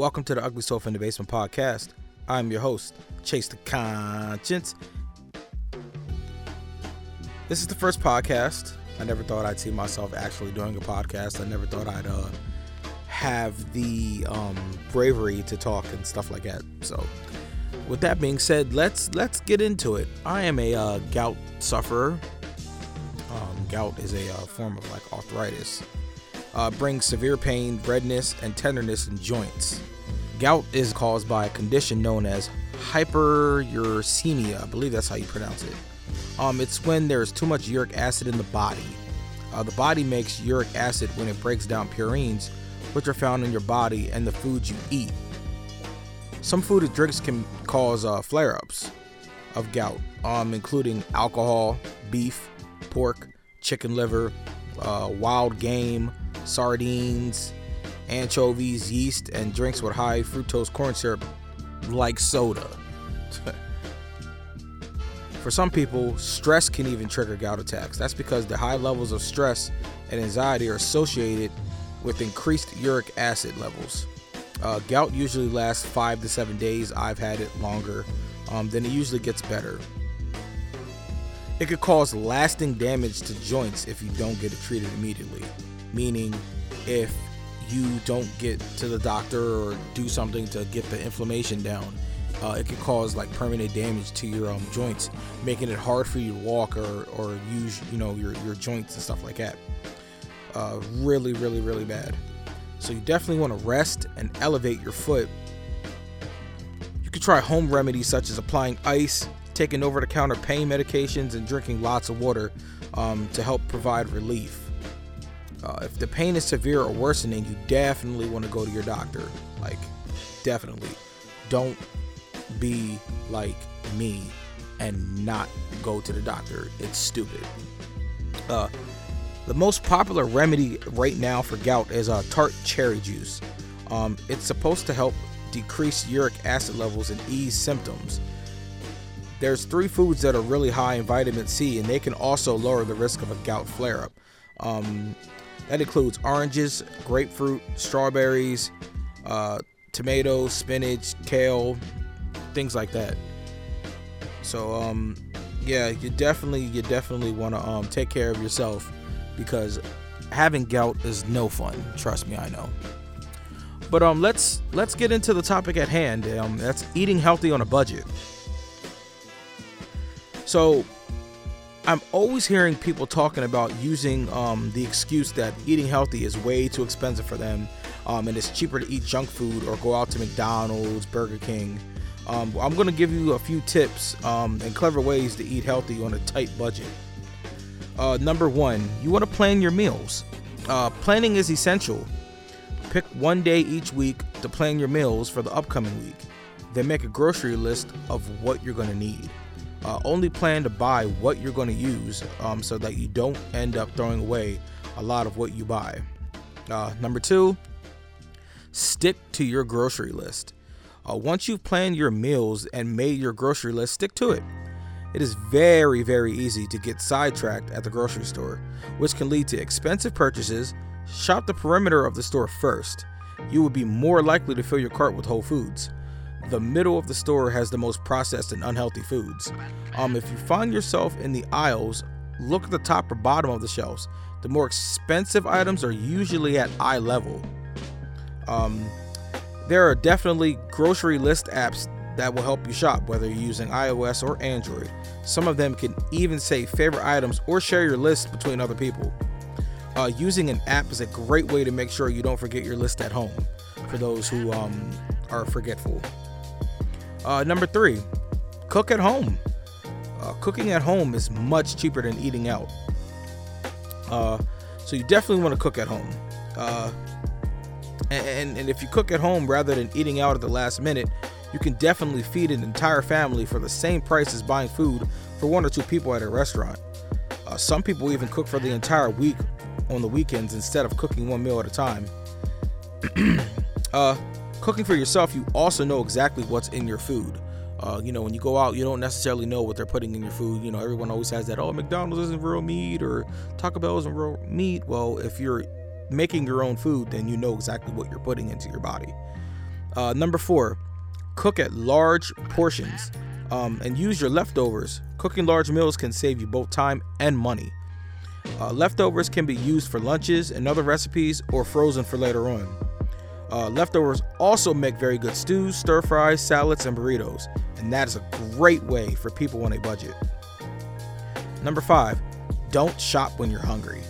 Welcome to the Ugly Sofa in the Basement podcast. I'm your host, Chase the Conscience. This is the first podcast. I never thought I'd see myself actually doing a podcast. I never thought I'd uh, have the um, bravery to talk and stuff like that. So, with that being said, let's let's get into it. I am a uh, gout sufferer. Um, gout is a uh, form of like arthritis. Uh, brings severe pain, redness, and tenderness in joints. Gout is caused by a condition known as hyperuricemia. I believe that's how you pronounce it. Um, it's when there's too much uric acid in the body. Uh, the body makes uric acid when it breaks down purines, which are found in your body and the foods you eat. Some food and drinks can cause uh, flare ups of gout, um, including alcohol, beef, pork, chicken liver, uh, wild game, sardines, anchovies, yeast, and drinks with high fructose corn syrup like soda. For some people, stress can even trigger gout attacks. That's because the high levels of stress and anxiety are associated with increased uric acid levels. Uh, gout usually lasts five to seven days. I've had it longer. Um, then it usually gets better. It could cause lasting damage to joints if you don't get it treated immediately. Meaning, if you don't get to the doctor or do something to get the inflammation down, uh, it could cause like permanent damage to your um, joints, making it hard for you to walk or, or use you know your, your joints and stuff like that. Uh, really, really, really bad. So you definitely want to rest and elevate your foot. You could try home remedies such as applying ice, taking over-the-counter pain medications, and drinking lots of water um, to help provide relief. Uh, if the pain is severe or worsening, you definitely want to go to your doctor. Like, definitely. Don't be like me and not go to the doctor. It's stupid. Uh, the most popular remedy right now for gout is uh, tart cherry juice. Um, it's supposed to help decrease uric acid levels and ease symptoms. There's three foods that are really high in vitamin C, and they can also lower the risk of a gout flare-up. Um, that includes oranges, grapefruit, strawberries, uh, tomatoes, spinach, kale, things like that. So, um, yeah, you definitely, you definitely want to um, take care of yourself because having gout is no fun. Trust me, I know. But um, let's let's get into the topic at hand. Um, that's eating healthy on a budget. So, I'm always hearing people talking about using um, the excuse that eating healthy is way too expensive for them, um, and it's cheaper to eat junk food or go out to McDonald's, Burger King. Um, I'm going to give you a few tips um, and clever ways to eat healthy on a tight budget. Uh, number one, you want to plan your meals. Uh, planning is essential. Pick one day each week to plan your meals for the upcoming week. Then make a grocery list of what you're going to need. Uh, only plan to buy what you're going to use um, so that you don't end up throwing away a lot of what you buy. Uh, number two, stick to your grocery list. Uh, once you've planned your meals and made your grocery list, stick to it. It is very, very easy to get sidetracked at the grocery store, which can lead to expensive purchases. Shop the perimeter of the store first. You will be more likely to fill your cart with whole foods. The middle of the store has the most processed and unhealthy foods. Um, if you find yourself in the aisles, look at the top or bottom of the shelves. The more expensive items are usually at eye level. Um, there are definitely grocery list apps that will help you shop, whether you're using iOS or Android. Some of them can even say favorite items or share your list between other people. Uh, using an app is a great way to make sure you don't forget your list at home for those who um, are forgetful. Uh, number three, cook at home. Uh, cooking at home is much cheaper than eating out. Uh, so you definitely want to cook at home. Uh, and, and if you cook at home rather than eating out at the last minute, you can definitely feed an entire family for the same price as buying food for one or two people at a restaurant. Uh, some people even cook for the entire week on the weekends instead of cooking one meal at a time. uh, cooking for yourself, you also know exactly what's in your food. Uh, you know, when you go out, you don't necessarily know what they're putting in your food. You know, everyone always has that, oh, McDonald's isn't real meat or Taco Bell isn't real meat. Well, if you're making your own food, then you know exactly what you're putting into your body. Uh, number four, cook at large portions um, and use your leftovers. Cooking large meals can save you both time and money. Uh, leftovers can be used for lunches and other recipes or frozen for later on. Uh, leftovers also make very good stews, stir fries, salads, and burritos, and that is a great way for people on a budget. Number five, don't shop when you're hungry.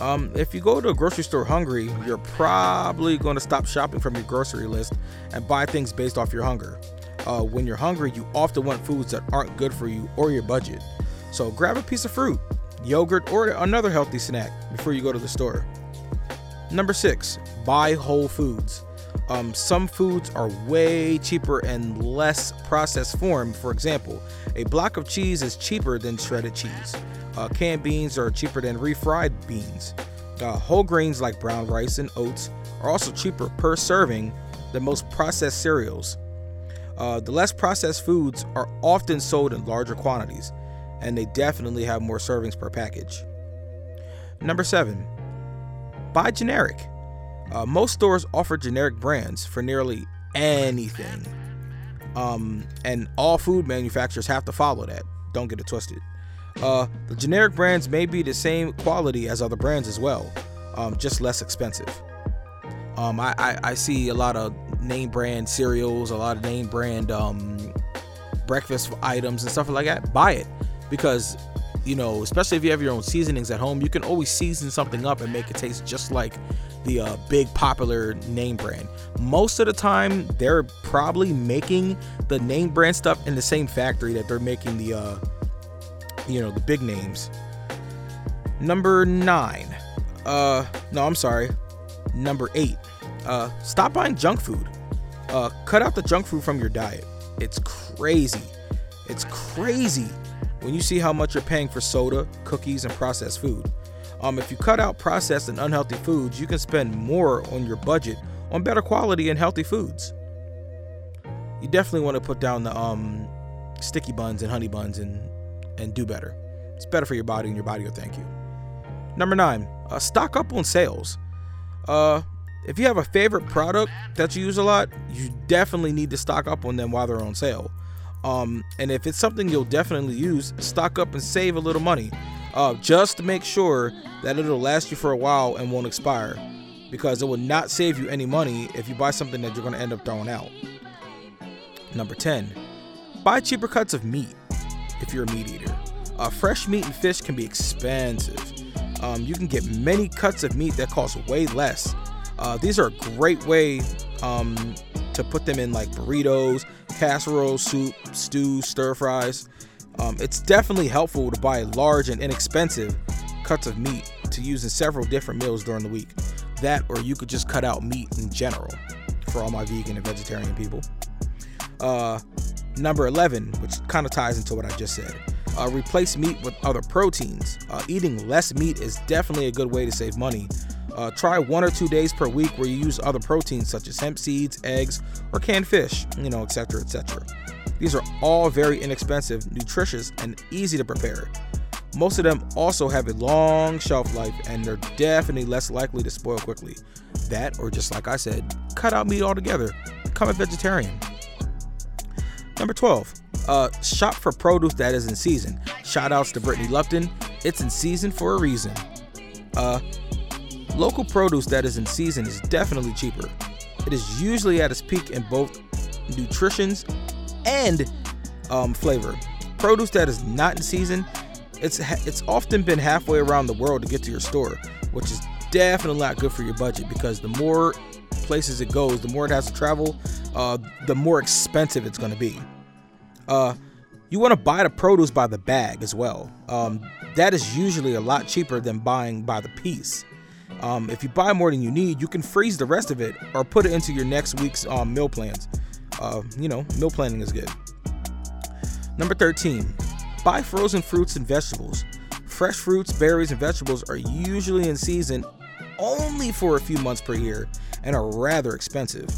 Um, if you go to a grocery store hungry, you're probably going to stop shopping from your grocery list and buy things based off your hunger. Uh, when you're hungry, you often want foods that aren't good for you or your budget. So grab a piece of fruit, yogurt, or another healthy snack before you go to the store. Number six, buy whole foods. Um, some foods are way cheaper and less processed form. For example, a block of cheese is cheaper than shredded cheese. Uh, canned beans are cheaper than refried beans. Uh, whole grains like brown rice and oats are also cheaper per serving than most processed cereals. Uh, the less processed foods are often sold in larger quantities, and they definitely have more servings per package. Number seven, buy generic. Uh, most stores offer generic brands for nearly anything. Um, and all food manufacturers have to follow that. Don't get it twisted. Uh, the generic brands may be the same quality as other brands as well, um, just less expensive. Um, I, I, I, see a lot of name brand cereals, a lot of name brand um, breakfast items and stuff like that. Buy it because you know, especially if you have your own seasonings at home, you can always season something up and make it taste just like the uh, big popular name brand. Most of the time, they're probably making the name brand stuff in the same factory that they're making the, uh, you know, the big names. Number nine. Uh, no, I'm sorry. Number eight. Uh, stop buying junk food. Uh, cut out the junk food from your diet. It's crazy. It's crazy when you see how much you're paying for soda, cookies, and processed food. Um, if you cut out processed and unhealthy foods, you can spend more on your budget on better quality and healthy foods. You definitely want to put down the um, sticky buns and honey buns and and do better. It's better for your body, and your body will thank you. Number nine, uh, stock up on sales. Uh, if you have a favorite product that you use a lot, you definitely need to stock up on them while they're on sale. Um, and if it's something you'll definitely use, stock up and save a little money uh, just make sure that it'll last you for a while and won't expire. Because it will not save you any money if you buy something that you're going to end up throwing out. Number 10, buy cheaper cuts of meat if you're a meat eater. Uh, fresh meat and fish can be expensive. Um, you can get many cuts of meat that cost way less. Uh, these are a great way um, to put them in like burritos, casserole, soup, stew, stir fries. Um, it's definitely helpful to buy large and inexpensive cuts of meat to use in several different meals during the week. That, or you could just cut out meat in general for all my vegan and vegetarian people. Uh, number 11, which kind of ties into what I just said. Uh, replace meat with other proteins. Uh, eating less meat is definitely a good way to save money uh, try one or two days per week where you use other proteins such as hemp seeds, eggs, or canned fish, you know, etc., etc. These are all very inexpensive, nutritious, and easy to prepare. Most of them also have a long shelf life and they're definitely less likely to spoil quickly. That, or just like I said, cut out meat altogether. Become a vegetarian. Number 12, uh, shop for produce that is in season. Shout outs to Brittany Lupton. It's in season for a reason. Uh, Local produce that is in season is definitely cheaper. It is usually at its peak in both nutritions and um, flavor. Produce that is not in season, it's it's often been halfway around the world to get to your store, which is definitely not good for your budget because the more places it goes, the more it has to travel, uh, the more expensive it's going to be. Uh, you want to buy the produce by the bag as well. Um, that is usually a lot cheaper than buying by the piece. Um, if you buy more than you need, you can freeze the rest of it or put it into your next week's um, meal plans. Uh, you know, meal planning is good. Number 13, buy frozen fruits and vegetables. Fresh fruits, berries, and vegetables are usually in season only for a few months per year and are rather expensive.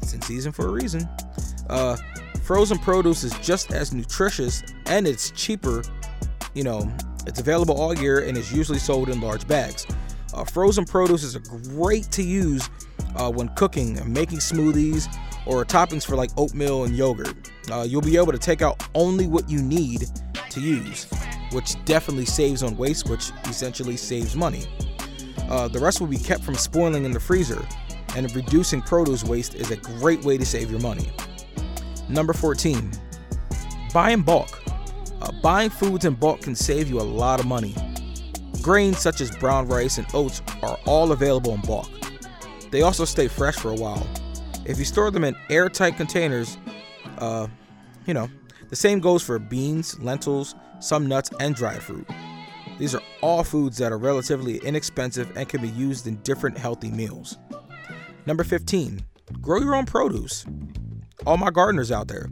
It's in season for a reason. Uh, frozen produce is just as nutritious and it's cheaper. You know, it's available all year and is usually sold in large bags. Uh, frozen produce is great to use uh, when cooking and making smoothies or toppings for like oatmeal and yogurt. Uh, you'll be able to take out only what you need to use, which definitely saves on waste, which essentially saves money. Uh, the rest will be kept from spoiling in the freezer, and reducing produce waste is a great way to save your money. Number 14, buy in bulk. Uh, buying foods in bulk can save you a lot of money. Grains such as brown rice and oats are all available in bulk. They also stay fresh for a while. If you store them in airtight containers, uh, you know, the same goes for beans, lentils, some nuts, and dried fruit. These are all foods that are relatively inexpensive and can be used in different healthy meals. Number 15, grow your own produce. All my gardeners out there.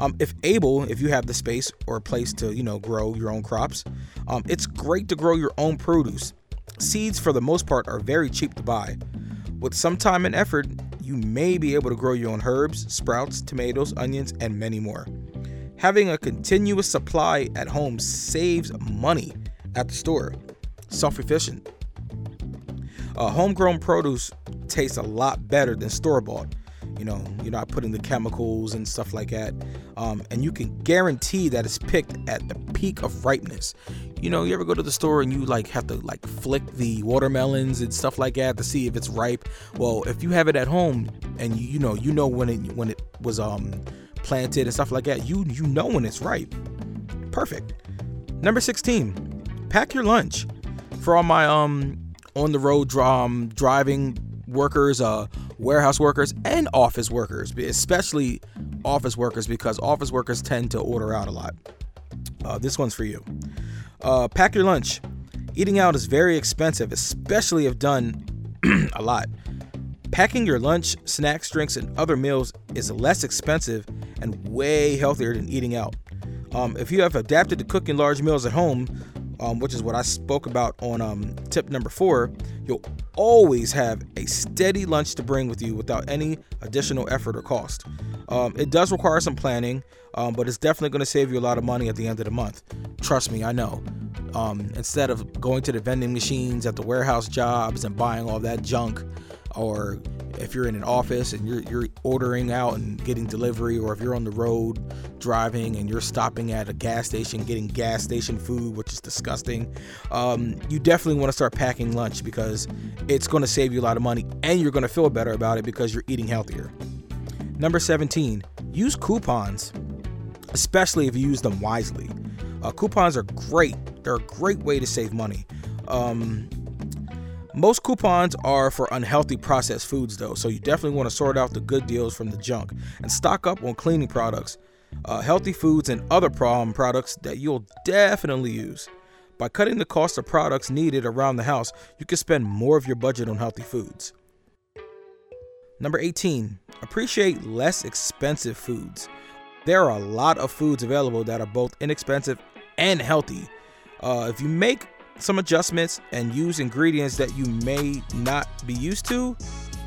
Um, if able, if you have the space or a place to, you know, grow your own crops, um, it's great to grow your own produce. Seeds, for the most part, are very cheap to buy. With some time and effort, you may be able to grow your own herbs, sprouts, tomatoes, onions, and many more. Having a continuous supply at home saves money at the store. Self efficient. Uh, homegrown produce tastes a lot better than store bought. You know, you're not putting the chemicals and stuff like that. Um, and you can guarantee that it's picked at the peak of ripeness. You know, you ever go to the store and you like have to like flick the watermelons and stuff like that to see if it's ripe. Well, if you have it at home and you, you know you know when it when it was um planted and stuff like that, you you know when it's ripe. Perfect. Number 16, pack your lunch. For all my um on the road um, driving workers, uh, warehouse workers, and office workers, especially office workers because office workers tend to order out a lot. Uh, this one's for you. Uh, pack your lunch. Eating out is very expensive, especially if done a lot. Packing your lunch, snacks, drinks, and other meals is less expensive and way healthier than eating out. Um, if you have adapted to cooking large meals at home, um, which is what I spoke about on um, tip number four, you'll always have a steady lunch to bring with you without any additional effort or cost. Um, it does require some planning, um, but it's definitely going to save you a lot of money at the end of the month. Trust me, I know. Um, instead of going to the vending machines at the warehouse jobs and buying all that junk, or if you're in an office and you're, you're ordering out and getting delivery, or if you're on the road driving and you're stopping at a gas station getting gas station food, which is disgusting, um, you definitely want to start packing lunch because it's going to save you a lot of money and you're going to feel better about it because you're eating healthier. Number 17, use coupons, especially if you use them wisely. Uh, coupons are great, they're a great way to save money. Um, most coupons are for unhealthy processed foods, though, so you definitely want to sort out the good deals from the junk and stock up on cleaning products, uh, healthy foods, and other problem products that you'll definitely use. By cutting the cost of products needed around the house, you can spend more of your budget on healthy foods. Number 18, appreciate less expensive foods. There are a lot of foods available that are both inexpensive and healthy. Uh, if you make some adjustments and use ingredients that you may not be used to,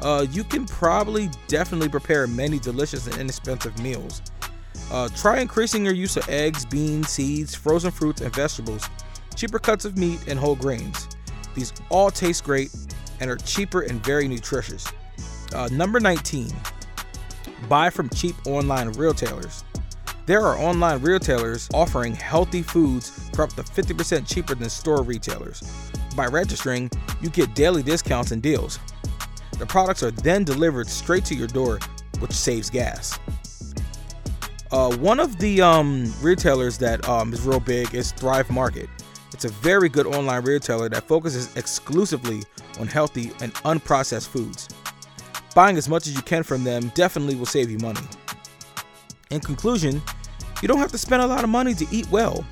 uh, you can probably definitely prepare many delicious and inexpensive meals. Uh, try increasing your use of eggs, beans, seeds, frozen fruits, and vegetables, cheaper cuts of meat, and whole grains. These all taste great and are cheaper and very nutritious. Uh, number 19, buy from cheap online retailers. There are online retailers offering healthy foods for up to 50% cheaper than store retailers. By registering, you get daily discounts and deals. The products are then delivered straight to your door, which saves gas. Uh, one of the um, retailers that um, is real big is Thrive Market. It's a very good online retailer that focuses exclusively on healthy and unprocessed foods. Buying as much as you can from them definitely will save you money. In conclusion, you don't have to spend a lot of money to eat well.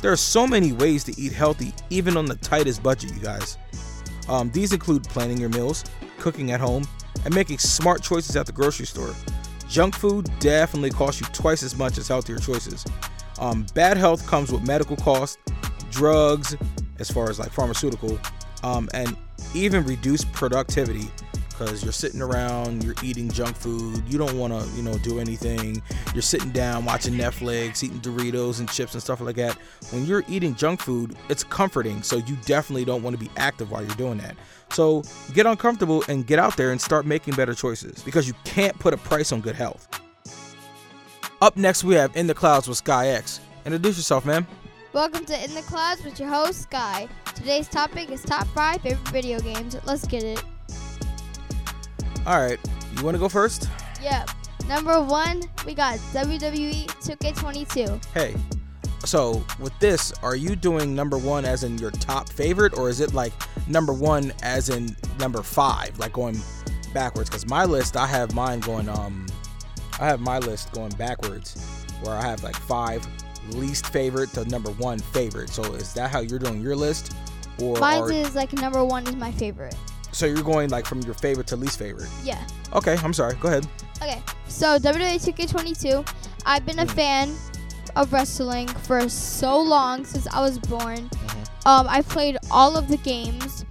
There are so many ways to eat healthy, even on the tightest budget, you guys. Um, these include planning your meals, cooking at home, and making smart choices at the grocery store. Junk food definitely costs you twice as much as healthier choices. Um, bad health comes with medical costs, drugs, as far as like pharmaceutical, um, and even reduced productivity because you're sitting around, you're eating junk food, you don't want to, you know, do anything. You're sitting down watching Netflix, eating Doritos and chips and stuff like that. When you're eating junk food, it's comforting, so you definitely don't want to be active while you're doing that. So get uncomfortable and get out there and start making better choices because you can't put a price on good health. Up next, we have In the Clouds with Skiii X. Introduce yourself, man. Welcome to In the Clouds with your host, Skiii. Today's topic is top five favorite video games. Let's get it. All right, you want to go first? Yep. Number one, we got WWE 2K22. Hey, so with this, are you doing number one as in your top favorite, or is it like number one as in number five, like going backwards? Because my list, I have mine going. Um, I have my list going backwards, where I have like five least favorite to number one favorite. So is that how you're doing your list, or mine is like number one is my favorite. So you're going like from your favorite to least favorite. Yeah. Okay, I'm sorry. Go ahead. Okay, so WWE 2K22, I've been a mm. fan of wrestling for so long since I was born. Mm-hmm. Um, I played all of the games.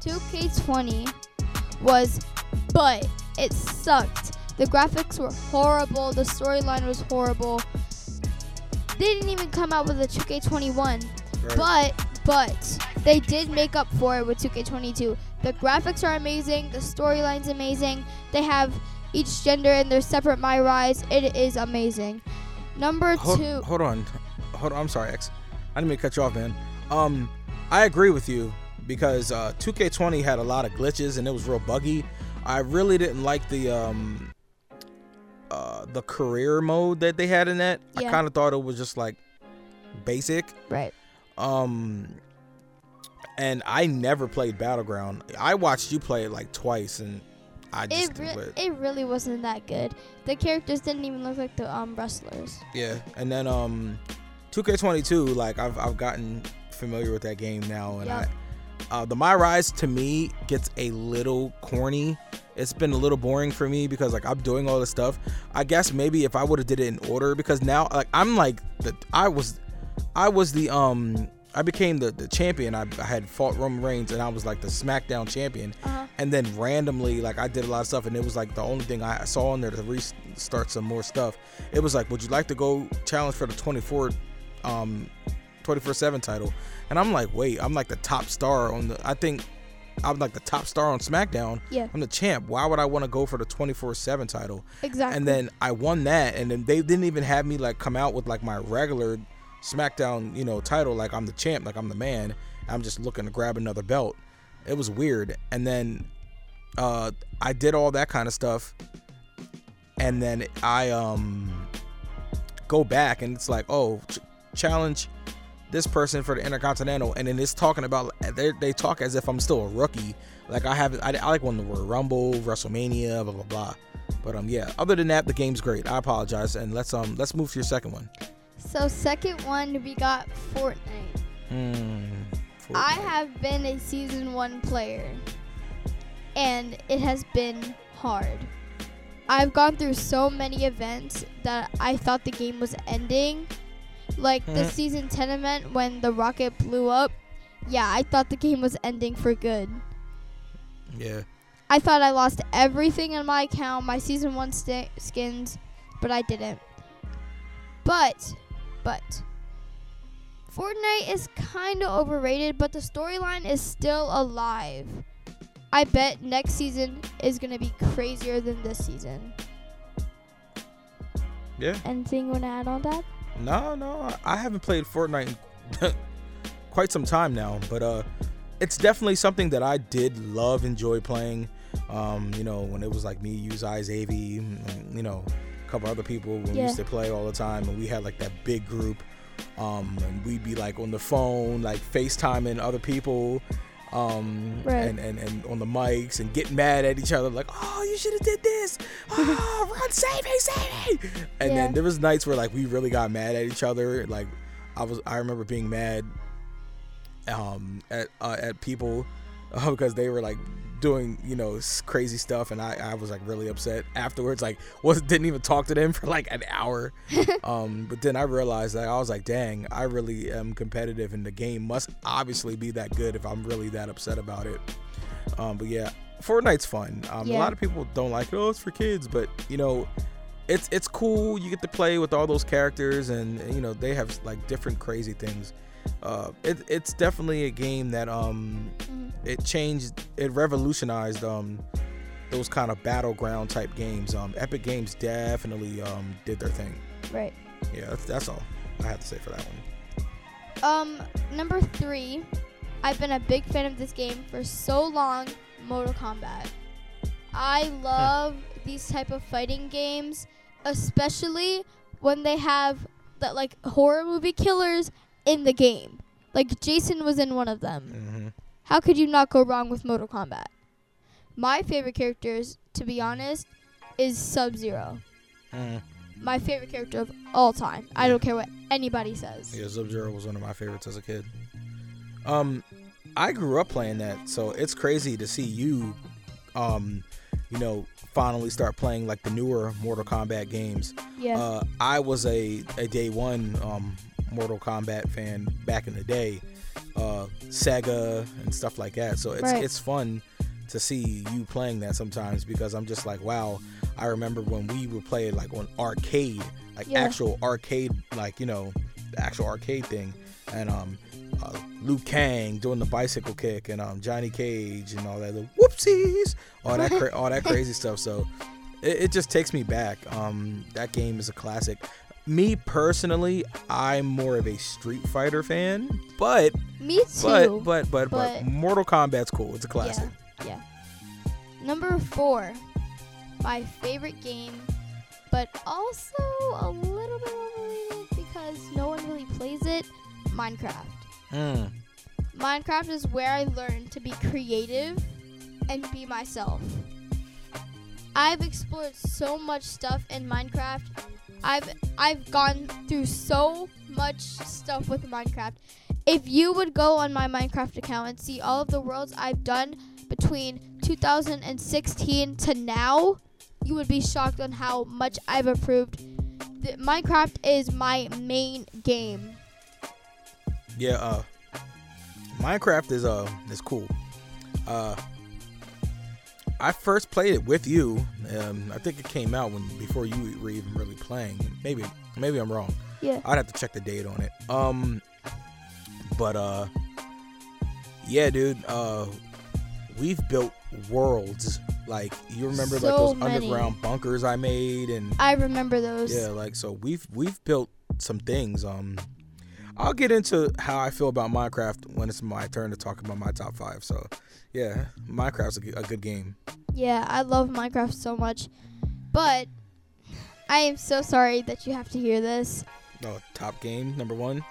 2K20 was, but it sucked. The graphics were horrible. The storyline was horrible. They didn't even come out with a 2K21, right. but but they did make up for it with 2K22. The graphics are amazing. The storyline's amazing. They have each gender in their separate My Rise. It is amazing. Number hold, two. Hold on, hold on. I'm sorry, X. I didn't mean to cut you off, man. Um, I agree with you because uh, 2K20 had a lot of glitches and it was real buggy. I really didn't like the um, uh, the career mode that they had in that. Yeah. I kind of thought it was just like basic. Right. Um, and I never played Battleground. I watched you play it like twice, and I just it, re- it really wasn't that good. The characters didn't even look like the um wrestlers. Yeah, and then um, 2K22, like I've I've gotten familiar with that game now, and yep. I uh, the My Rise to me gets a little corny. It's been a little boring for me because like I'm doing all this stuff. I guess maybe if I would have did it in order because now like I'm like the I was I was the um I became the, the champion. I, I had fought Roman Reigns and I was like the SmackDown champion. Uh-huh. And then randomly, like I did a lot of stuff, and it was like the only thing I saw on there to restart some more stuff. It was like, would you like to go challenge for the 24, um, 24/7 title? And I'm like, wait, I'm like the top star on the. I think I'm like the top star on SmackDown. Yeah. I'm the champ. Why would I want to go for the 24/7 title? Exactly. And then I won that, and then they didn't even have me like come out with like my regular SmackDown, you know, title like I'm the champ, like I'm the man. I'm just looking to grab another belt. It was weird. And then uh I did all that kind of stuff. And then I um go back and it's like, "Oh, ch- challenge this person for the Intercontinental." And then it's talking about they talk as if I'm still a rookie. Like I have I, I like when the word Rumble, WrestleMania, blah blah blah. But um yeah, other than that, the game's great. I apologize and let's um let's move to your second one. So second one, we got Fortnite. Mm, Fortnite. I have been a season one player, and it has been hard. I've gone through so many events that I thought the game was ending. Like the mm-hmm. season 10 event when the rocket blew up. Yeah, I thought the game was ending for good. Yeah. I thought I lost everything in my account, my season 1 st- skins, but I didn't. But but Fortnite is kind of overrated, but the storyline is still alive. I bet next season is going to be crazier than this season. Yeah. Anything you want to add on that? No, no. I haven't played Fortnite quite some time now, but uh it's definitely something that I did love enjoy playing. Um, you know, when it was like me, use Eyes AV, you know, couple other people when yeah. we used to play all the time, and we had like that big group. Um, and we'd be like on the phone, like FaceTiming other people, um, right. and, and and on the mics and getting mad at each other, like, oh, you should have did this. Oh, run, save me, save me. And yeah. then there was nights where like we really got mad at each other. Like I was, I remember being mad um, at uh, at people uh, because they were like doing you know crazy stuff, and I, I was like really upset afterwards. Like was didn't even talk to them for like an hour. um, but then I realized that I was like, dang, I really am competitive, and the game must obviously be that good if I'm really that upset about it. Um, but yeah, Fortnite's fun. Um, A lot of people don't like it. Oh, it's for kids, but you know. It's, it's cool. You get to play with all those characters, and you know they have like different crazy things. Uh, it, it's definitely a game that um Mhm. it changed it revolutionized um those kind of battleground type games um epic games definitely um did their thing Right. yeah that's, that's all i have to say for that one Um, number three, I've been a big fan of this game for so long. Mortal Kombat. I love these type of fighting games, especially when they have that like horror movie killers in the game. Like Jason was in one of them. mm-hmm. How could you not go wrong with Mortal Kombat? My favorite characters, to be honest, is Sub Zero. mm My favorite character of all time. I don't care what anybody says. yeah sub-zero was one of my favorites as a kid um i grew up playing that so it's crazy to see you um you know finally start playing like the newer mortal kombat games Yeah. Uh, I was a, a day one um, Mortal Kombat fan back in the day, uh, Sega and stuff like that. So it's Right. it's fun to see you playing that sometimes because I'm just like, wow. I remember when we would play like on arcade, like Yeah. actual arcade, like you know, the actual arcade thing, and um. Uh, Liu Kang doing the bicycle kick and um, Johnny Cage and all that whoopsies all that cra- all that crazy stuff so it, it just takes me back. Um, that game is a classic. Me personally, I'm more of a Street Fighter fan, but Me too. but but but but, but- Mortal Kombat's cool. It's a classic. Yeah. Number four, my favorite game, but also a little bit overrated because no one really plays it. Minecraft. Mm. Minecraft is where I learned to be creative and be myself. I've explored so much stuff in Minecraft. I've I've gone through so much stuff with Minecraft. If you would go on my Minecraft account and see all of the worlds I've done between 2016 to now, you would be shocked on how much I've improved. The, Minecraft is my main game. Yeah. Uh, Minecraft is uh is cool. Uh, I first played it with you. Um, I think it came out when before you were even really playing. Maybe maybe I'm wrong. Yeah. I'd have to check the date on it. Um, but uh, yeah, dude. Uh, we've built worlds. Like you remember like those many. underground bunkers I made and I remember those. yeah, like so we've we've built some things. Um, I'll get into how I feel about Minecraft when it's my turn to talk about my top five. So, yeah, Minecraft's a, g- a good game. Yeah, I love Minecraft so much. But I am so sorry that you have to hear this. Oh, top game number one.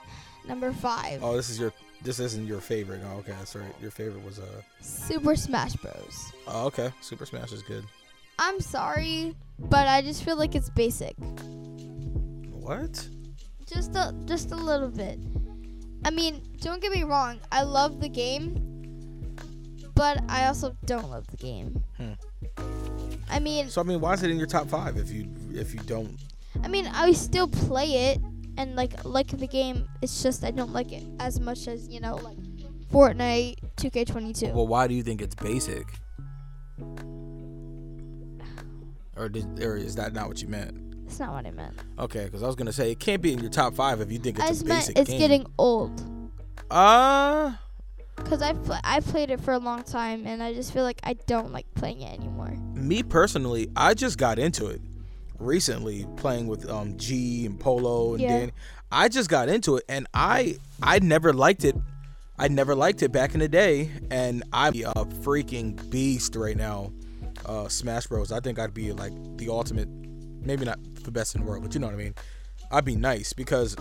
Number five, Oh, this is your. This isn't your favorite. Oh, okay, that's right. Your favorite was uh. Super Smash Bros. Oh, okay. Super Smash is good. I'm sorry, but I just feel like it's basic. What? Just a just a little bit. I mean, don't get me wrong. I love the game, but I also don't love the game. Hmm. I mean, So I mean, why is it in your top five if you if you don't? I mean, I still play it and like like the game. It's just I don't like it as much as you know, like Fortnite, 2K22. Well, why do you think it's basic? Or did or is that not what you meant? That's not what I meant. Okay, because I was gonna say it can't be in your top five if you think it's I a just meant basic it's game. getting old. Uh Cause I pl- I played it for a long time and I just feel like I don't like playing it anymore. me personally, I just got into it recently, playing with um G and Polo and Yeah. Dan. I just got into it, and I I never liked it. I never liked it back in the day, and I'm a freaking beast right now. Uh, Smash Bros. I think I'd be like the ultimate, maybe not the best in the world, but you know what I mean. I'd be nice because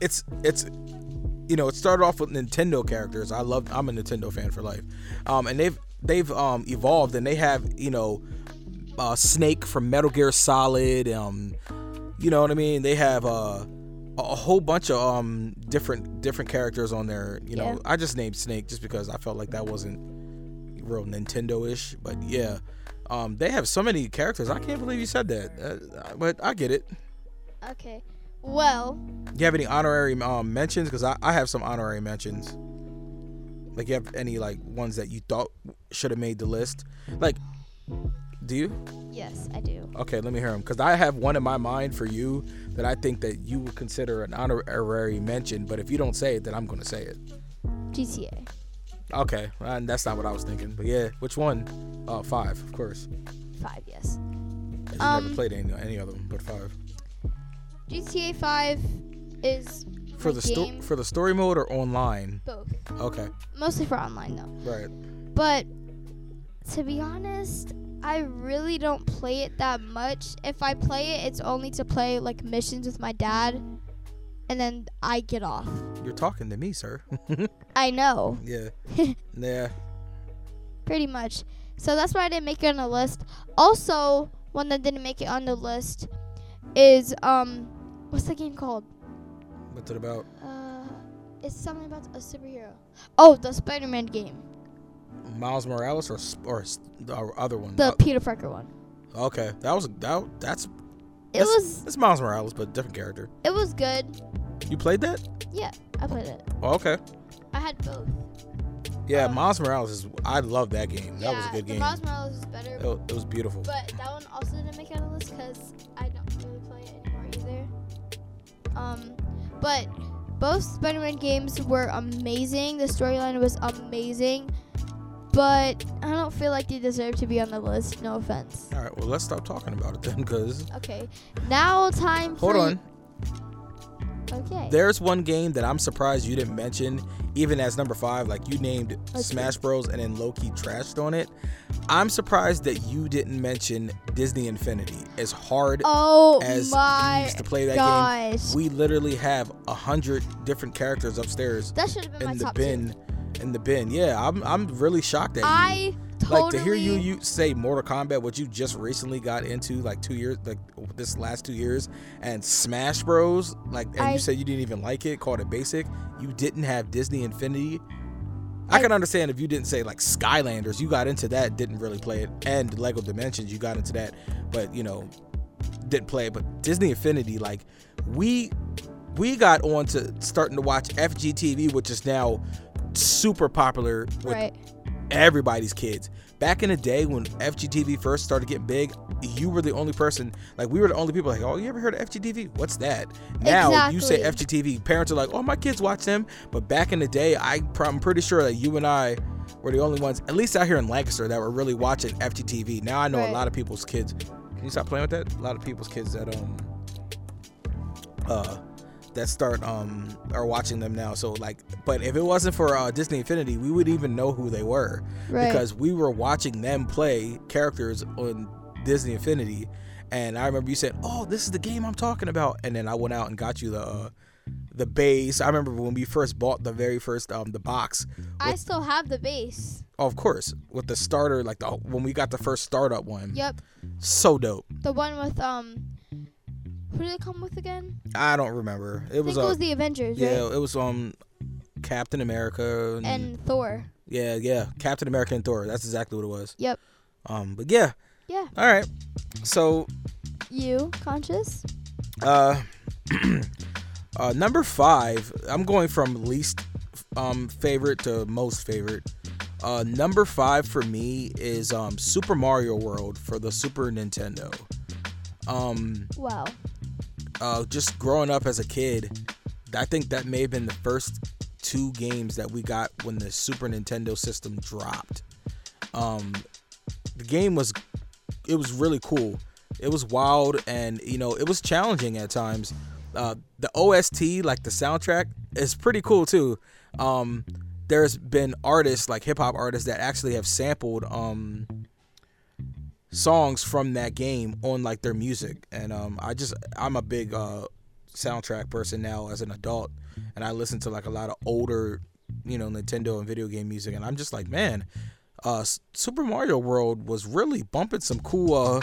it's it's you know, it started off with Nintendo characters. I love. I'm a Nintendo fan for life, um, and they've they've um, evolved, and they have you know, uh, Snake from Metal Gear Solid. Um, you know what I mean? They have uh, a whole bunch of um different different characters on there. You know, Yeah. I just named Snake just because I felt like that wasn't real Nintendo-ish. But yeah, um, they have so many characters. I can't believe you said that. Uh, but I get it. Okay. Well, You have any honorary um, mentions? Because I, I have some honorary mentions. Like you have any like ones that you thought should have made the list? Like, do you? yes, I do. Okay, let me hear them. Because I have one in my mind for you that I think that you would consider an honorary mention. But if you don't say it, then I'm going to say it. GTA. Okay, and that's not what I was thinking. But yeah, which one? Uh, five, of course. 5, yes. You Um, never played any any of them, but five. GTA 5 is For the sto- for the story mode or online? both. Okay, Mostly for online, though. right. But to be honest, I really don't play it that much. If I play it, it's only to play like missions with my dad, and then I get off. You're talking to me, sir. I know, yeah, yeah. pretty much. So that's why I didn't make it on the list. Also, one that didn't make it on the list is um, what's the game called? What's it about? Uh, it's something about a superhero. Oh, the Spider-Man game, Miles Morales or or the other one? the Uh, Peter Parker one. okay, that was that. That's It That's- was it's Miles Morales, but a different character. it was good. You played that? Yeah, I played it. Oh, okay. I had both. Yeah, Uh, Miles Morales is. I love that game. That was a good game. Miles Morales is better, It, it was beautiful. but that one also didn't make it on the list because I don't really play it anymore either. Um, but both Spider-Man games were amazing. The storyline was amazing, but I don't feel like they deserve to be on the list. No offense. All right, well let's stop talking about it then, because Okay, now time. hold on. Okay. There's one game that I'm surprised you didn't mention, even as number five. Like you named Okay. Smash Bros. and then Loki trashed on it. I'm surprised that you didn't mention Disney Infinity. As hard oh as my used to play that game, we literally have a hundred different characters upstairs that should have been my in the top bin. two. In the bin, yeah, I'm I'm really shocked at you. I totally like to hear you you say Mortal Kombat, what you just recently got into, like two years, like this last two years, and Smash Bros. Like, and I- you said you didn't even like it, called it basic. You didn't have Disney Infinity. I, I- can understand if you didn't say like Skylanders, you got into that, didn't really play it, and Lego Dimensions, you got into that, but you know, didn't play it. But Disney Infinity, like we we got on to starting to watch FGTeeV, which is now super popular with right. everybody's kids. Back in the day when FGTeeV first started getting big, you were the only person, like we were the only people like, oh, you ever heard of FGTeeV? What's that? Now you say FGTeeV, parents are like, oh, my kids watch them. But back in the day, I, I'm pretty sure that you and I were the only ones, at least out here in Lancaster, that were really watching FGTeeV. Now I know a lot of people's kids. Can you stop playing with that? A lot of people's kids that um uh that start um are watching them now. So like, but if it wasn't for uh, Disney Infinity, we would even know who they were Right. because we were watching them play characters on Disney Infinity. And I remember you said, "Oh, this is the game I'm talking about," and then I went out and got you the uh, the base. I remember when we first bought the very first um the box. I still have the base. Oh, of course, with the starter, like the when we got the first startup one. Yep. So dope. The one with um who did it come with again? I don't remember. It I was think it uh, was the Avengers, yeah, right? it was um Captain America and, And Thor. yeah, yeah, Captain America and Thor. That's exactly what it was. Yep. Um, but yeah, Yeah. all right. So You Conscience? Uh, uh, number five. I'm going from least um favorite to most favorite. Uh, number five for me is um Super Mario World for the Super Nintendo. Um, Wow. Uh, just growing up as a kid, I think that may have been the first two games that we got when the Super Nintendo system dropped. Um, the game was it was really cool. It was wild and you know it was challenging at times. Uh, the OST, like the soundtrack, is pretty cool too. Um, there's been artists like hip hop artists that actually have sampled um, songs from that game on like their music, and um, I just I'm a big uh, soundtrack person now as an adult, and I listen to like a lot of older, you know, Nintendo and video game music, and I'm just like, man, uh, Super Mario World was really bumping some cool, uh,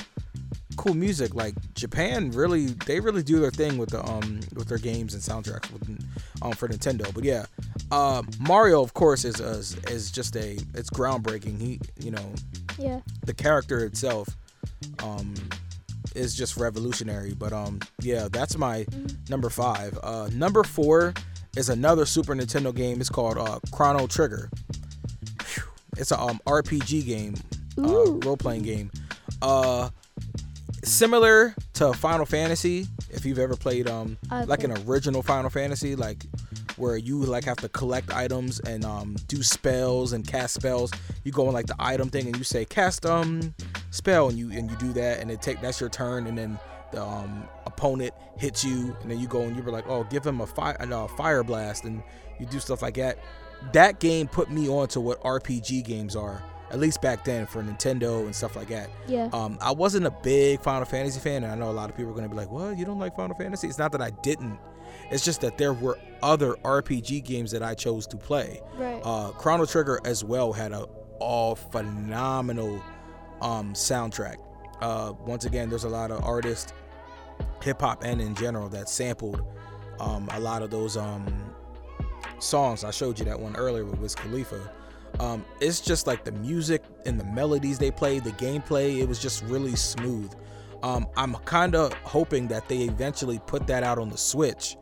cool music. Like Japan really, they really do their thing with the um with their games and soundtracks with um for Nintendo. But yeah, Uh, Mario, of course, is, is is just a it's groundbreaking. He, you know, Yeah. the character itself, um, is just revolutionary. But um, yeah, that's my number five. Uh, number four is another Super Nintendo game. It's called uh, Chrono Trigger. It's a um RPG game, uh, role playing game. Uh, similar to Final Fantasy. If you've ever played um I've like an original Final Fantasy, like where you like have to collect items and um do spells and cast spells. You go on like the item thing and you say cast um spell and you and you do that and it take that's your turn and then the um opponent hits you and then you go and you were like oh give him a fire a fire blast and you do stuff like that. That game put me on to what RPG games are. At least back then for Nintendo and stuff like that. Yeah. Um, I wasn't a big Final Fantasy fan, and I know a lot of people are going to be like, "Well, you don't like Final Fantasy?" It's not that I didn't. It's just that there were other RPG games that I chose to play. right. Uh, Chrono Trigger as well had a all phenomenal um, soundtrack. Uh, once again, there's a lot of artists, hip hop and in general, that sampled um, a lot of those um, songs. I showed you that one earlier with Wiz Khalifa. Um, it's just like the music and the melodies they played, the gameplay. It was just really smooth. Um, I'm kind of hoping that they eventually put that out on the Switch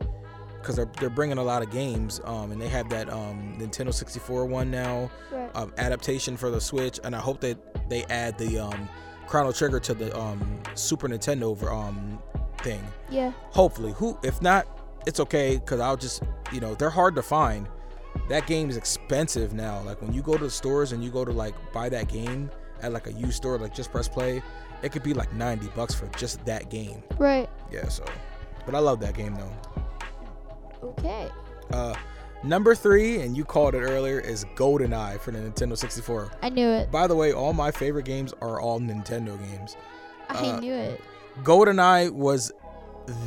because they're, they're bringing a lot of games um, and they have that um, Nintendo 64 one now right. um, adaptation for the Switch, and I hope that they add the um, Chrono Trigger to the um, Super Nintendo um, thing. yeah. Hopefully, who if not, it's okay because I'll just you know they're hard to find. That game is expensive now. Like when you go to the stores and you go to like buy that game at like a used store, like just press play, it could be like 90 bucks for just that game. Right. Yeah, so. But I love that game though. Okay. Uh, number three, and you called it earlier, is GoldenEye for the Nintendo 64. I knew it. By the way, all my favorite games are all Nintendo games. I Uh, knew it. GoldenEye was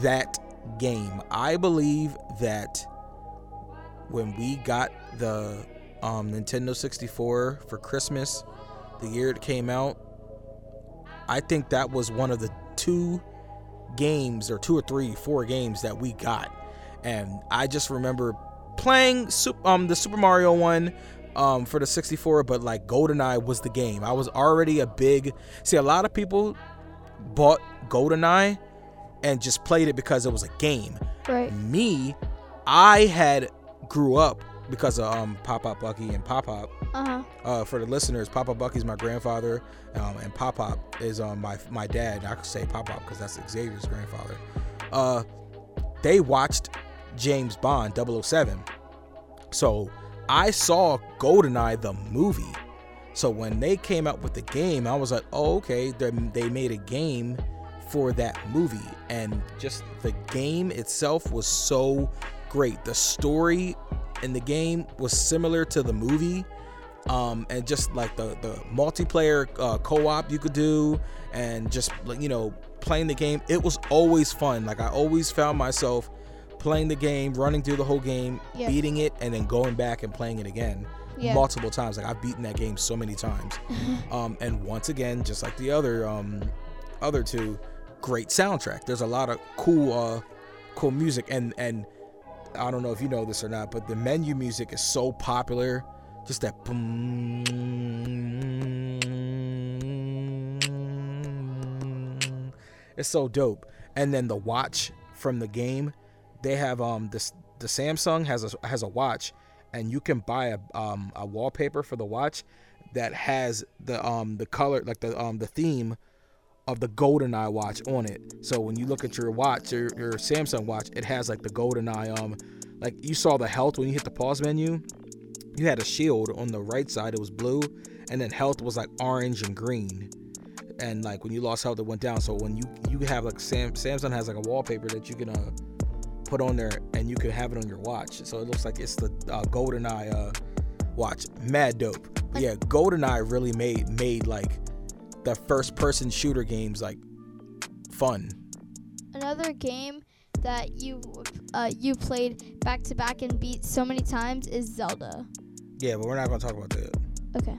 that game. I believe that when we got the um, Nintendo 64 for Christmas, the year it came out, I think that was one of the two games, or two or three, four games that we got. And I just remember playing um, the Super Mario one um, for the 64, but like GoldenEye was the game. I was already a big. See, a lot of people bought GoldenEye and just played it because it was a game. Right. Me, I had grew up because of um, Pop Up Bucky and Pop Up. Uh huh. Uh, for the listeners, Pop Up Bucky's my grandfather, um, and Pop Up is um, my my dad. I could say Pop Up because that's Xavier's grandfather. Uh, they watched James Bond 007. So I saw GoldenEye the movie. So when they came out with the game, I was like, oh, okay, they they made a game for that movie. And just the game itself was so great. The story in the game was similar to the movie. Um, and just like the, the multiplayer uh, co-op you could do and just you know playing the game it was always fun like i always found myself playing the game running through the whole game Yeah. beating it and then going back and playing it again Yeah. multiple times like i've beaten that game so many times um, and once again just like the other um, other two great soundtrack. There's a lot of cool uh, cool music and and i don't know if you know this or not but the menu music is so popular. Just that boom it's so dope. And then the watch from the game they have um this the samsung has a has a watch and you can buy a um a wallpaper for the watch that has the um the color like the um the theme of the GoldenEye watch on it. So when you look at your watch, your, your Samsung watch, it has like the GoldenEye um like you saw the health when you hit the pause menu. You had a shield on the right side, it was blue, and then health was like orange and green. And like when you lost health, it went down. So when you you have like Sam Samsung has like a wallpaper that you can uh put on there and you can have it on your watch. So it looks like it's the uh, GoldenEye uh watch. Mad dope. But yeah, GoldenEye really made made like the first person shooter games like fun. Another game that you uh, you played back to back and beat so many times is Zelda. Yeah, but we're not gonna talk about that. Okay.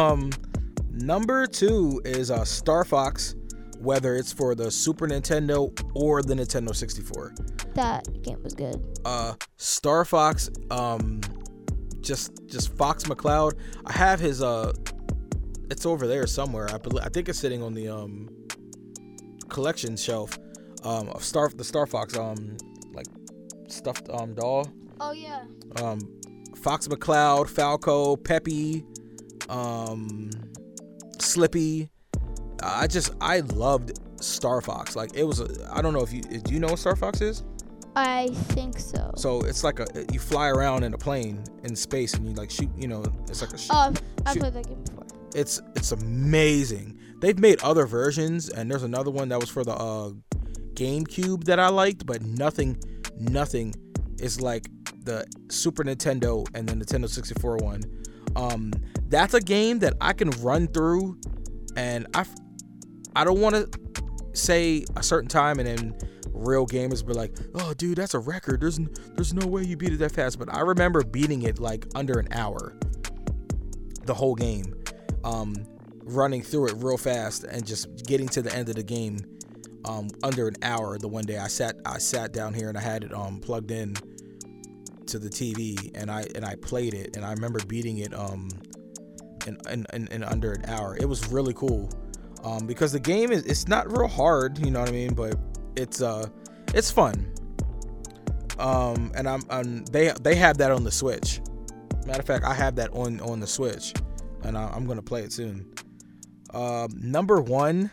Um, number two is uh, Star Fox, whether it's for the Super Nintendo or the Nintendo 64. That game was good. Uh, Star Fox, um, just just Fox McCloud. I have his uh, it's over there somewhere. I believe I think it's sitting on the um collection shelf um of Star the Star Fox um like stuffed um doll. Oh yeah. Um, Fox McCloud, Falco, Peppy, um, Slippy. I just I loved Star Fox. Like it was. I don't know if you do you know what Star Fox is? I think so. So it's like a you fly around in a plane in space and you like shoot. You know, it's like a shoot. Oh, shoot- played that game. It's it's amazing. They've made other versions, and there's another one that was for the uh, GameCube that I liked, but nothing, nothing is like the Super Nintendo and the Nintendo 64 one. Um, that's a game that I can run through, and I I don't want to say a certain time and then real gamers be like, "Oh, dude, that's a record. There's there's no way you beat it that fast." But I remember beating it like under an hour, the whole game, um, running through it real fast and just getting to the end of the game um, under an hour. The one day I sat I sat down here and I had it um, plugged in to the TV and I and I played it and I remember beating it um in in, in, under an hour. It was really cool. Um, because the game is it's not real hard, you know what I mean, but it's uh it's fun. Um and I'm, I'm they they have that on the Switch. Matter of fact, I have that on on the Switch and I, I'm gonna play it soon. Um, number one,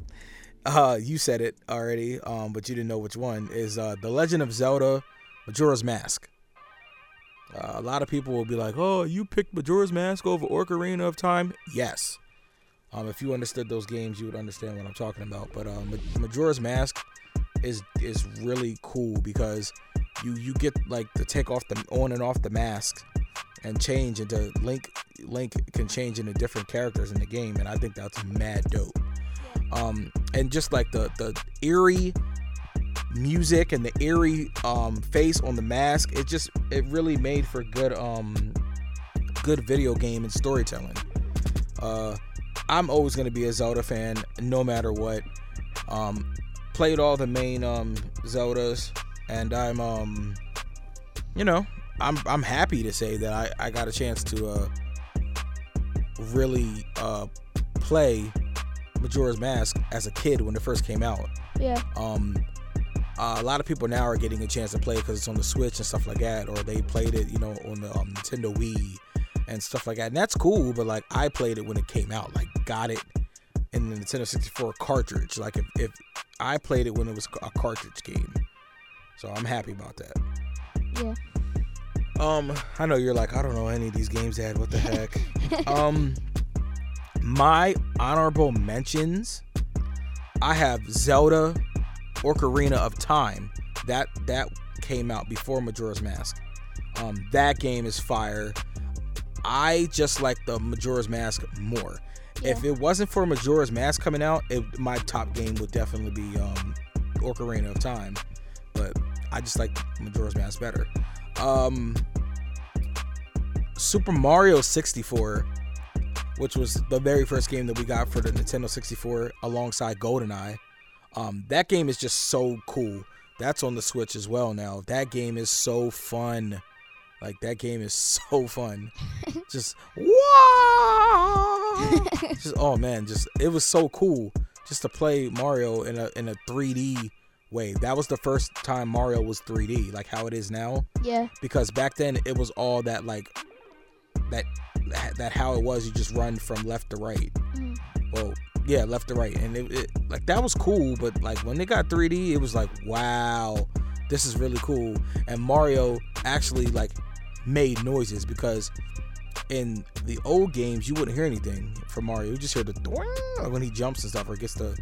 uh, you said it already, um, but you didn't know which one is uh, the Legend of Zelda: Majora's Mask. Uh, a lot of people will be like, "Oh, you picked Majora's Mask over Ocarina of Time?" Yes. Um, if you understood those games, you would understand what I'm talking about. But uh, Majora's Mask is is really cool because you you get like to take off the on and off the mask and change into Link. Link can change into different characters in the game, and I think that's mad dope. Um, and just like the the eerie music and the eerie um face on the mask, it just it really made for good um good video game and storytelling. Uh, I'm always gonna be a Zelda fan, no matter what. Um, played all the main um Zeldas, and I'm um, you know, I'm I'm happy to say that I I got a chance to uh really uh play Majora's Mask as a kid when it first came out. Yeah. Um, uh, a lot of people now are getting a chance to play it because it's on the Switch and stuff like that, or they played it, you know, on the um, Nintendo Wii and stuff like that. And that's cool, but like I played it when it came out, like got it in the Nintendo 64 cartridge. Like if, if I played it when it was a cartridge game, so I'm happy about that. Yeah. Um, I know you're like, I don't know any of these games, Dad. What the heck? um, my honorable mentions. I have Zelda, Ocarina of Time. That that came out before Majora's Mask. Um, that game is fire. I just like the Majora's Mask more. If it wasn't for Majora's Mask coming out, it, my top game would definitely be um, Ocarina of Time. But I just like Majora's Mask better. Um, Super Mario 64, which was the very first game that we got for the Nintendo 64 alongside GoldenEye. Um, that game is just so cool. That's on the Switch as well now. That game is so fun. Like that game is so fun. just wow. just oh man, just it was so cool just to play Mario in a in a 3D way. That was the first time Mario was 3D, like how it is now. Yeah. Because back then it was all that like that that, how it was. You just run from left to right. Mm. Well, yeah, left to right, and it, it like that was cool. But like when they got 3D, it was like wow, this is really cool. And Mario actually like made noises because in the old games you wouldn't hear anything from Mario. You just hear the when he jumps and stuff or gets the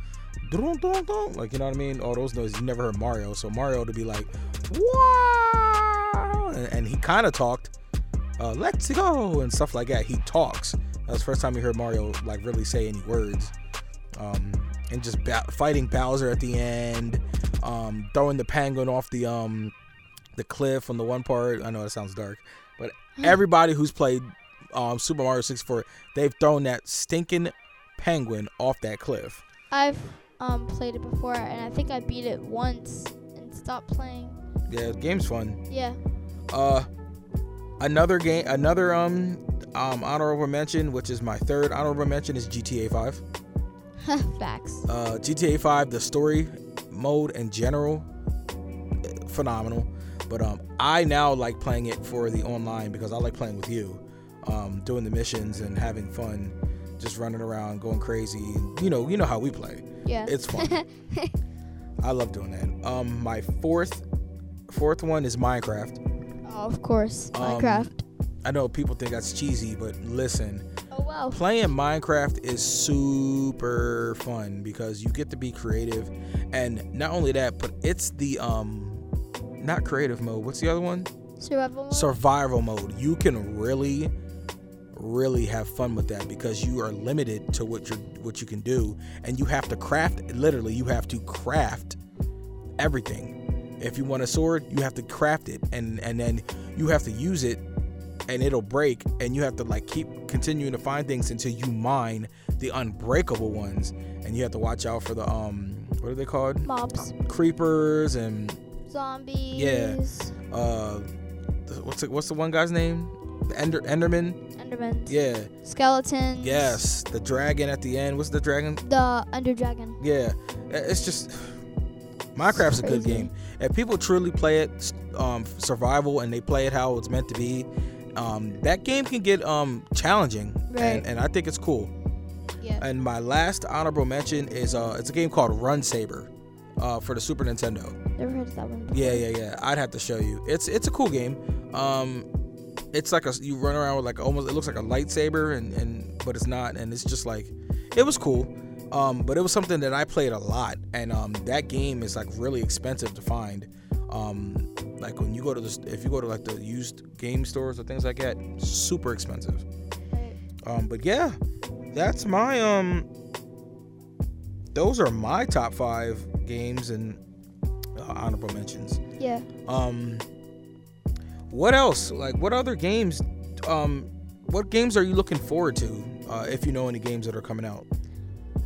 like you know what I mean. All those noises you never heard Mario. So Mario to be like wow, and, and he kind of talked, uh, let's go and stuff like that. He talks. That was the first time you heard Mario like really say any words. Um, and just ba- fighting Bowser at the end, um, throwing the penguin off the um the cliff on the one part. I know that sounds dark, but everybody who's played um, Super Mario 64, they've thrown that stinking penguin off that cliff. I've um played it before, and I think I beat it once and stopped playing. Yeah, the game's fun. Yeah. Uh, Another game, another um um honorable mention, which is my third honorable mention, is GTA 5. Facts. Uh, GTA 5, the story mode in general, phenomenal. But um, I now like playing it for the online because I like playing with you, um, doing the missions and having fun, just running around, going crazy. You know, you know how we play. Yeah. It's fun. I love doing that. Um, my fourth, fourth one is Minecraft. oh, of course. Um, Minecraft. I know people think that's cheesy, but listen, Oh wow. playing Minecraft is super fun because you get to be creative, and not only that, but it's the um, not creative mode. What's the other one? Survival mode. Survival mode. You can really, really have fun with that because you are limited to what you what you can do, and you have to craft. Literally, you have to craft everything. If you want a sword, you have to craft it, and and then you have to use it and it'll break and you have to like keep continuing to find things until you mine the unbreakable ones and you have to watch out for the um what are they called Mobs. creepers and Zombies. Yeah uh what's it, what's the one guy's name the Ender Enderman Endermans. yeah Skeleton. yes the dragon at the end what's the dragon The Ender Dragon. yeah it's just Minecraft's a good game if people truly play it um survival and they play it how it's meant to be um that game can get um challenging Right. and, and I think it's cool Yeah. And my last honorable mention is uh, it's a game called Run Saber, uh, for the Super Nintendo. Never heard of that one. Before. Yeah, yeah, yeah. I'd have to show you. It's it's a cool game. Um, it's like a you run around with like almost it looks like a lightsaber and and but it's not and it's just like it was cool. Um, but it was something that I played a lot and um that game is like really expensive to find. Um, like when you go to the if you go to like the used game stores or things like that, super expensive. Um, but yeah, that's my um. Those are my top five games and uh, honorable mentions. Yeah. Um, what else? Like, what other games? Um, what games are you looking forward to? Uh, if you know any games that are coming out,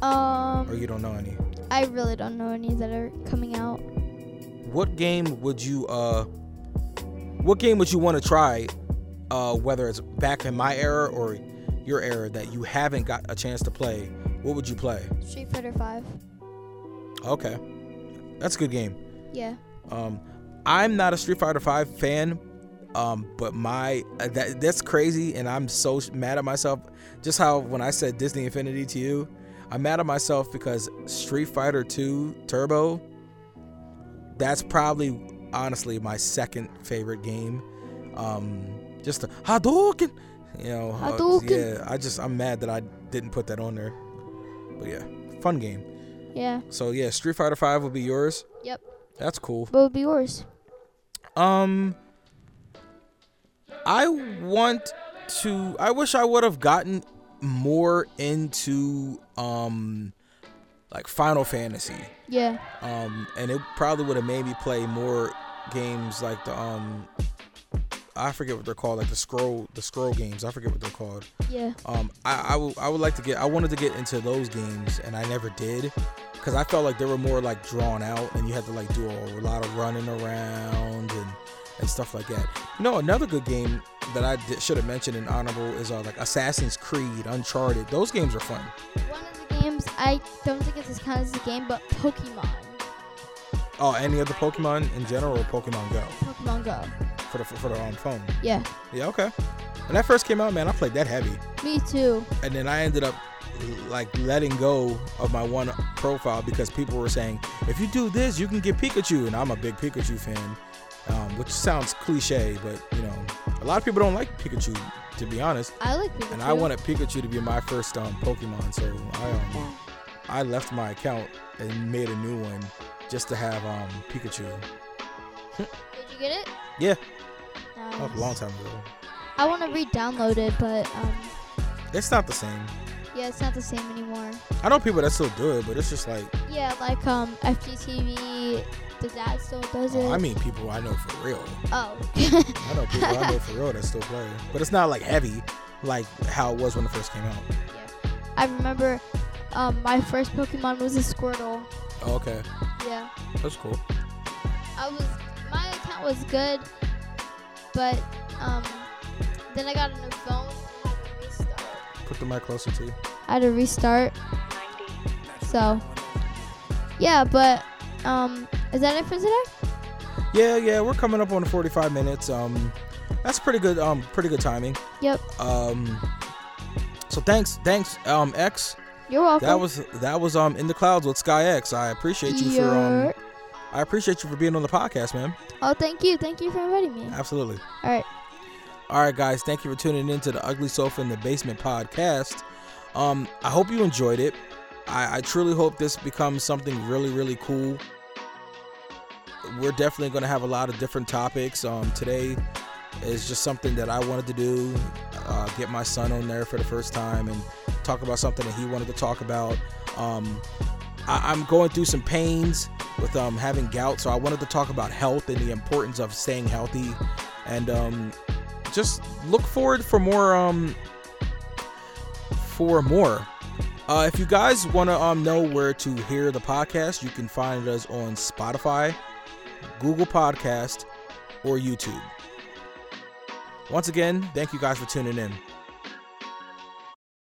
or Um, you don't know any, I really don't know any that are coming out. what game would you uh? What game would you want to try? Uh, whether it's back in my era or your era that you haven't got a chance to play, what would you play? Street Fighter Five. Okay, that's a good game. Yeah. Um, I'm not a Street Fighter Five fan, um, but my uh, that that's crazy, and I'm so mad at myself. Just how when I said Disney Infinity to you, I'm mad at myself because Street Fighter 2 Turbo. That's probably honestly my second favorite game. Um, just the Hadouken, you know. uh, Hadouken. yeah, I just I'm mad that I didn't put that on there. But yeah, fun game. Yeah. So yeah, Street Fighter 5 will be yours. Yep. That's cool. What would be yours? Um, I want to. I wish I would have gotten more into um, like Final Fantasy. Yeah. Um, and it probably would have made me play more games like the um, I forget what they're called, like the scroll, the scroll games. I forget what they're called. Yeah. Um, I, I would I would like to get I wanted to get into those games and I never did because I felt like they were more like drawn out and you had to like do a, lot of running around and and stuff like that. You know, another good game that I did, should have mentioned in honorable is uh, like Assassin's Creed, Uncharted. Those games are fun. One of the games I don't think it's as kind as a game, but Pokemon. Oh, any other Pokemon in general or Pokemon Go Pokemon Go. for the for the um, phone? Yeah. Yeah, okay. When that first came out, man, I played that heavy. Me too. and then I ended up like letting go of my one profile because people were saying if you do this you can get Pikachu and I'm a big Pikachu fan um, which sounds cliche but you know a lot of people don't like Pikachu to be honest I like Pikachu. and I wanted Pikachu to be my first um, Pokemon so I um, I left my account and made a new one just to have um, Pikachu Did you get it? Yeah. Nice. a long time ago I want to re-download it, but um, it's not the same yeah, it's not the same anymore. I know people that still do it but it's just like Yeah, like um, FGTeeV, the dad still does it. oh, I mean people I know for real oh. I know people I know for real that still play, but it's not like heavy like how it was when it first came out. Yeah. I remember um, my first Pokemon was a Squirtle. Oh, okay, Yeah. that's cool. I was my account was good, but um, then I got a new phone. I had to restart. Put the mic closer to you. I had to restart. So, yeah, but um, is that it for today? Yeah, yeah, we're coming up on 45 minutes. Um, that's pretty good. Um, pretty good timing. Yep. Um, so thanks, thanks, um, X. You're welcome. That was that was um in the clouds with Skiii X. I appreciate you for um, I appreciate you for being on the podcast, man. Oh, thank you. Thank you for inviting me. Absolutely. All right. All right, guys, thank you for tuning in to the Ugly Sofa in the Basement podcast. Um, I hope you enjoyed it. I, I truly hope this becomes something really, really cool. We're definitely going to have a lot of different topics. Um, today is just something that I wanted to do. Uh, get my son on there for the first time and talk about something that he wanted to talk about. Um, I, I'm going through some pains with um, having gout, so I wanted to talk about health and the importance of staying healthy. And um, just look forward for more um for more uh if you guys want to um know where to hear the podcast you can find us on spotify google podcast or youtube. Once again thank you guys for tuning in